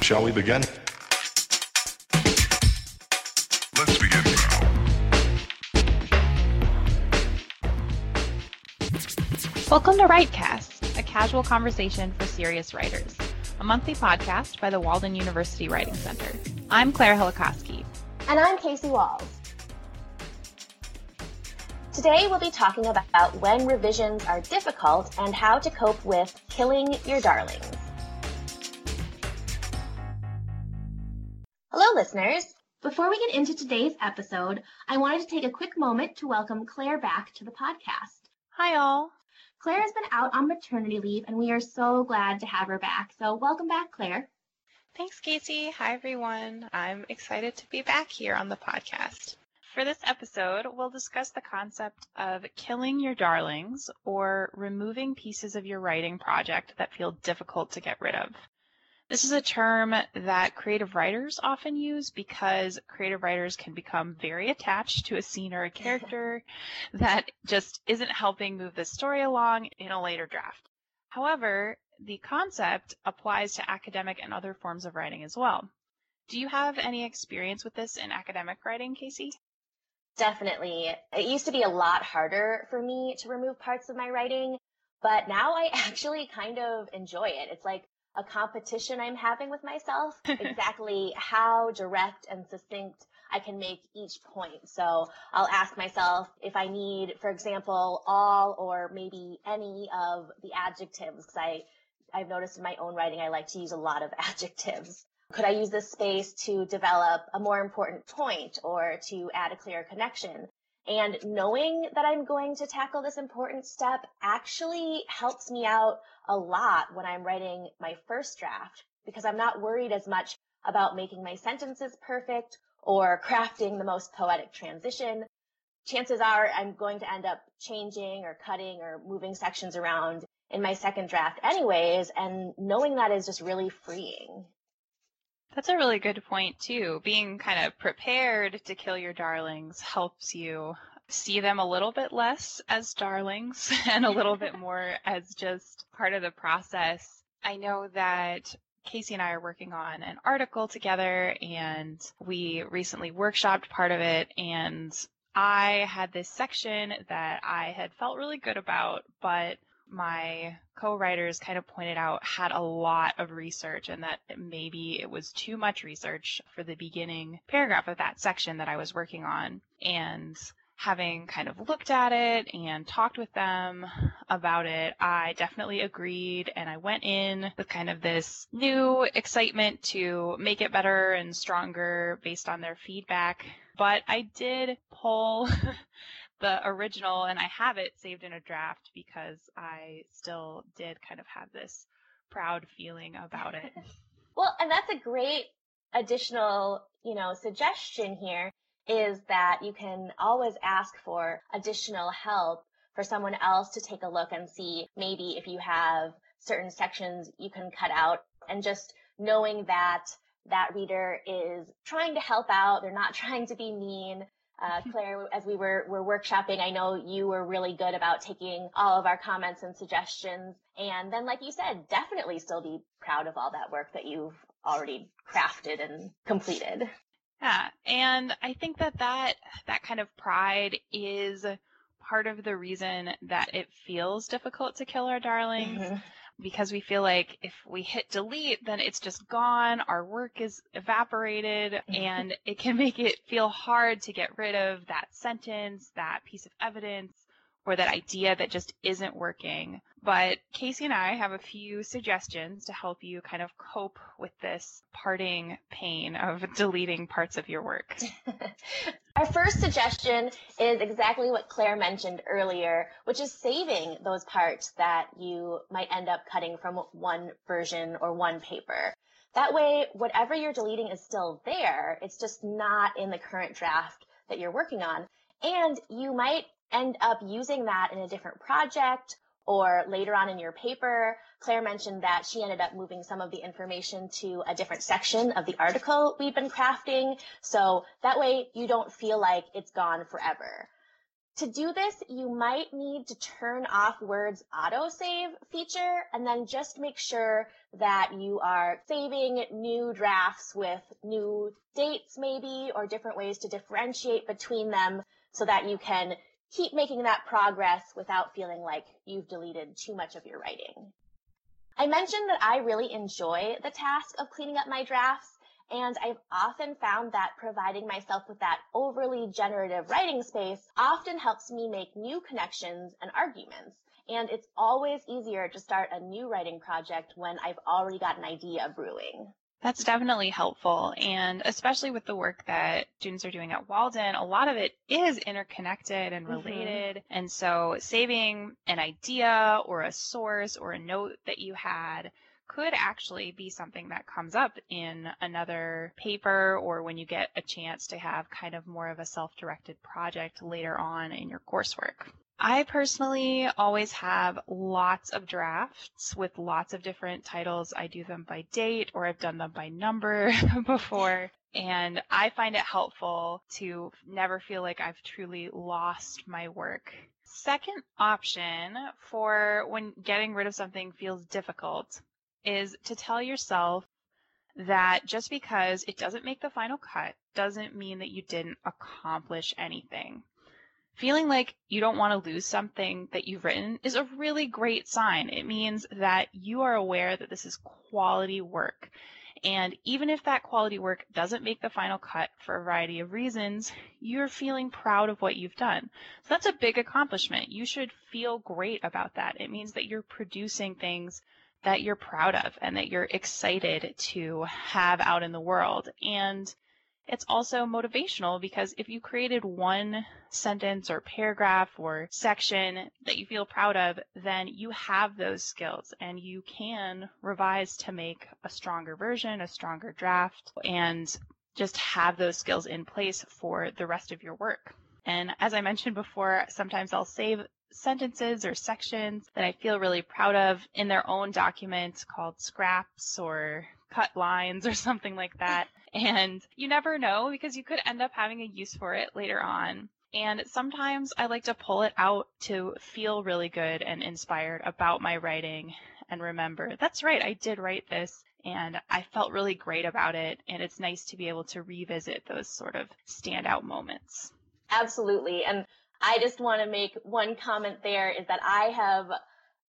Shall we begin? Let's begin now. Welcome to WriteCast, a casual conversation for serious writers, a monthly podcast by the Walden University Writing Center. I'm Claire Helakoski. And I'm Casey Walls. Today we'll be talking about when revisions are difficult and how to cope with killing your darlings. Hello, listeners. Before we get into today's episode, I wanted to take a quick moment to welcome Claire back to the podcast. Hi, all. Claire has been out on maternity leave, and we are so glad to have her back. So, welcome back, Claire. Thanks, Casey. Hi, everyone. I'm excited to be back here on the podcast. For this episode, we'll discuss the concept of killing your darlings or removing pieces of your writing project that feel difficult to get rid of. This is a term that creative writers often use because creative writers can become very attached to a scene or a character that just isn't helping move the story along in a later draft. However, the concept applies to academic and other forms of writing as well. Do you have any experience with this in academic writing, Casey? Definitely. It used to be a lot harder for me to remove parts of my writing, but now I actually kind of enjoy it. It's like a competition I'm having with myself, exactly how direct and succinct I can make each point. So I'll ask myself if I need, for example, all or maybe any of the adjectives, because I, I've noticed in my own writing I like to use a lot of adjectives. Could I use this space to develop a more important point or to add a clear connection? And knowing that I'm going to tackle this important step actually helps me out a lot when I'm writing my first draft because I'm not worried as much about making my sentences perfect or crafting the most poetic transition. Chances are I'm going to end up changing or cutting or moving sections around in my second draft anyways. And knowing that is just really freeing. That's a really good point, too. Being kind of prepared to kill your darlings helps you see them a little bit less as darlings and a little bit more as just part of the process. I know that Casey and I are working on an article together and we recently workshopped part of it and I had this section that I had felt really good about, but my co-writers kind of pointed out had a lot of research and that maybe it was too much research for the beginning paragraph of that section that I was working on. And having kind of looked at it and talked with them about it, I definitely agreed and I went in with kind of this new excitement to make it better and stronger based on their feedback. But I did pull the original and I have it saved in a draft because I still did kind of have this proud feeling about it. well, and that's a great additional, you know, suggestion here is that you can always ask for additional help for someone else to take a look and see maybe if you have certain sections you can cut out and just knowing that that reader is trying to help out. They're not trying to be mean. Uh, Claire, as we were, were workshopping, I know you were really good about taking all of our comments and suggestions. And then, like you said, definitely still be proud of all that work that you've already crafted and completed. Yeah, and I think that that, that kind of pride is part of the reason that it feels difficult to kill our darlings. Mm-hmm because we feel like if we hit delete, then it's just gone. Our work is evaporated and it can make it feel hard to get rid of that sentence, that piece of evidence, or that idea that just isn't working. But Casey and I have a few suggestions to help you kind of cope with this parting pain of deleting parts of your work. Our first suggestion is exactly what Claire mentioned earlier, which is saving those parts that you might end up cutting from one version or one paper. That way, whatever you're deleting is still there. It's just not in the current draft that you're working on. And you might end up using that in a different project or later on in your paper. Claire mentioned that she ended up moving some of the information to a different section of the article we've been crafting. So that way you don't feel like it's gone forever. To do this, you might need to turn off Word's autosave feature and then just make sure that you are saving new drafts with new dates maybe or different ways to differentiate between them so that you can keep making that progress without feeling like you've deleted too much of your writing. I mentioned that I really enjoy the task of cleaning up my drafts and I've often found that providing myself with that overly generative writing space often helps me make new connections and arguments. And it's always easier to start a new writing project when I've already got an idea brewing. That's definitely helpful. And especially with the work that students are doing at Walden, a lot of it is interconnected and related. Mm-hmm. And so saving an idea or a source or a note that you had could actually be something that comes up in another paper or when you get a chance to have kind of more of a self-directed project later on in your coursework. I personally always have lots of drafts with lots of different titles. I do them by date or I've done them by number before. And I find it helpful to never feel like I've truly lost my work. Second option for when getting rid of something feels difficult is to tell yourself that just because it doesn't make the final cut doesn't mean that you didn't accomplish anything. Feeling like you don't want to lose something that you've written is a really great sign. It means that you are aware that this is quality work. And even if that quality work doesn't make the final cut for a variety of reasons, you're feeling proud of what you've done. So that's a big accomplishment. You should feel great about that. It means that you're producing things that you're proud of and that you're excited to have out in the world. And it's also motivational because if you created one sentence or paragraph or section that you feel proud of, then you have those skills and you can revise to make a stronger version, a stronger draft, and just have those skills in place for the rest of your work. And as I mentioned before, sometimes I'll save sentences or sections that I feel really proud of in their own document called scraps or cut lines or something like that. And you never know because you could end up having a use for it later on. And sometimes I like to pull it out to feel really good and inspired about my writing and remember, that's right, I did write this and I felt really great about it. And it's nice to be able to revisit those sort of standout moments. Absolutely. And I just want to make one comment there is that I have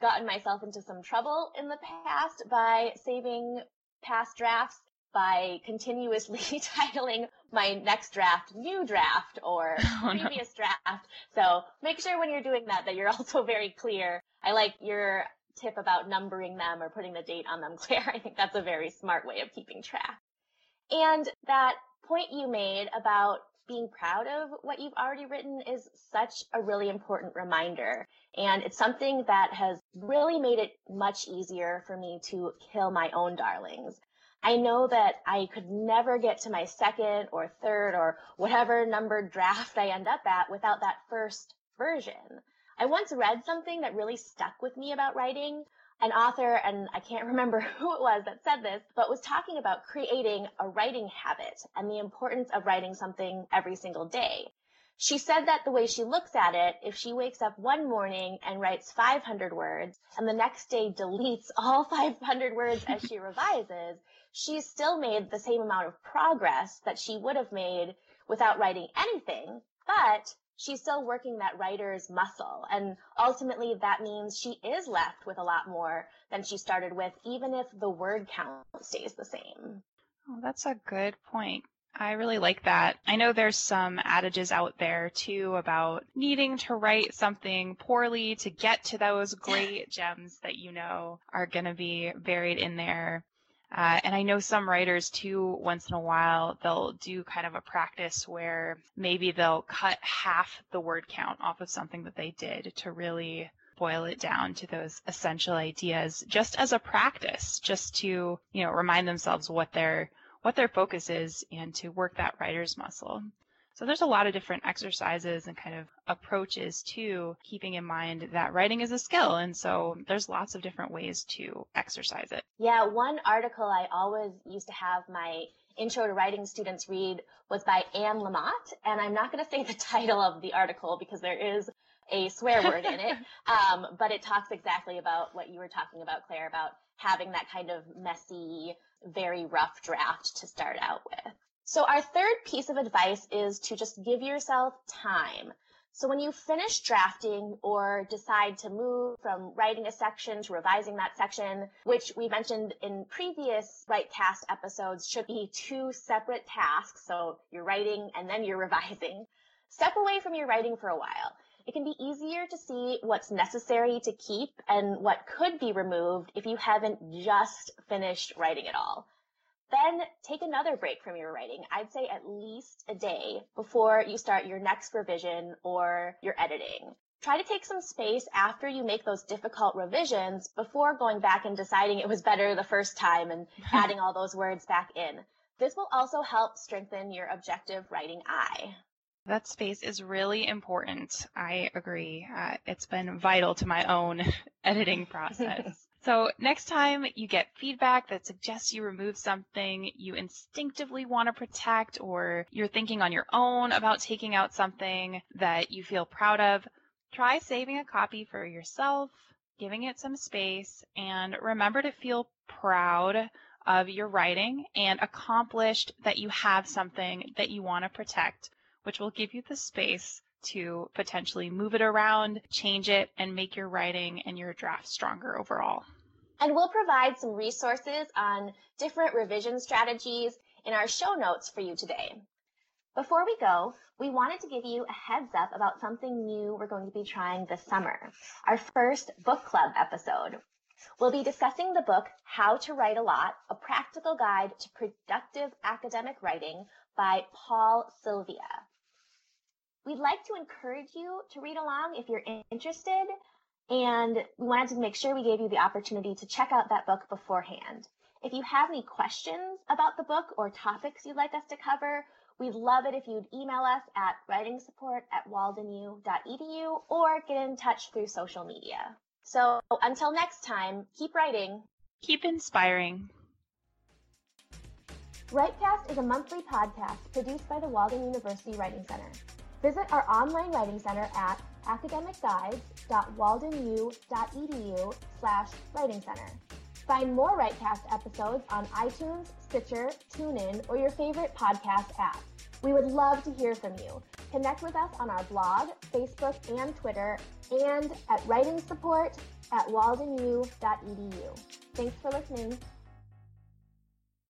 gotten myself into some trouble in the past by saving past drafts by continuously titling my next draft new draft or oh, previous no. draft. So make sure when you're doing that that you're also very clear. I like your tip about numbering them or putting the date on them, Claire. I think that's a very smart way of keeping track. And that point you made about being proud of what you've already written is such a really important reminder. And it's something that has really made it much easier for me to kill my own darlings. I know that I could never get to my second or third or whatever numbered draft I end up at without that first version. I once read something that really stuck with me about writing an author, and I can't remember who it was that said this, but was talking about creating a writing habit and the importance of writing something every single day. She said that the way she looks at it, if she wakes up one morning and writes 500 words and the next day deletes all 500 words as she revises, she's still made the same amount of progress that she would have made without writing anything, but she's still working that writer's muscle. And ultimately that means she is left with a lot more than she started with, even if the word count stays the same. Oh, that's a good point. I really like that. I know there's some adages out there too about needing to write something poorly to get to those great gems that you know are going to be buried in there. Uh, and I know some writers too, once in a while, they'll do kind of a practice where maybe they'll cut half the word count off of something that they did to really boil it down to those essential ideas just as a practice, just to, you know, remind themselves what their what their focus is and to work that writer's muscle. So there's a lot of different exercises and kind of approaches to keeping in mind that writing is a skill. And so there's lots of different ways to exercise it. Yeah, one article I always used to have my Intro to Writing students read was by Anne Lamott. And I'm not going to say the title of the article because there is a swear word in it. Um, but it talks exactly about what you were talking about, Claire, about having that kind of messy, very rough draft to start out with. So our third piece of advice is to just give yourself time. So when you finish drafting or decide to move from writing a section to revising that section, which we mentioned in previous WriteCast episodes should be two separate tasks. So you're writing and then you're revising. Step away from your writing for a while. It can be easier to see what's necessary to keep and what could be removed if you haven't just finished writing it all. Then take another break from your writing. I'd say at least a day before you start your next revision or your editing. Try to take some space after you make those difficult revisions before going back and deciding it was better the first time and adding all those words back in. This will also help strengthen your objective writing eye. That space is really important. I agree. Uh, it's been vital to my own editing process. So next time you get feedback that suggests you remove something you instinctively want to protect or you're thinking on your own about taking out something that you feel proud of, try saving a copy for yourself, giving it some space, and remember to feel proud of your writing and accomplished that you have something that you want to protect, which will give you the space to potentially move it around, change it, and make your writing and your draft stronger overall. And we'll provide some resources on different revision strategies in our show notes for you today. Before we go, we wanted to give you a heads up about something new we're going to be trying this summer, our first book club episode. We'll be discussing the book How to Write a Lot, a practical guide to productive academic writing by Paul Silvia. We'd like to encourage you to read along if you're interested, and we wanted to make sure we gave you the opportunity to check out that book beforehand. If you have any questions about the book or topics you'd like us to cover, we'd love it if you'd email us at writingsupport at waldenu.edu or get in touch through social media. So until next time, keep writing. Keep inspiring. WriteCast is a monthly podcast produced by the Walden University Writing Center. Visit our online writing center at academicguides.waldenu.edu slash writing center. Find more WriteCast episodes on iTunes, Stitcher, TuneIn, or your favorite podcast app. We would love to hear from you. Connect with us on our blog, Facebook, and Twitter, and at writing support at waldenu.edu. Thanks for listening.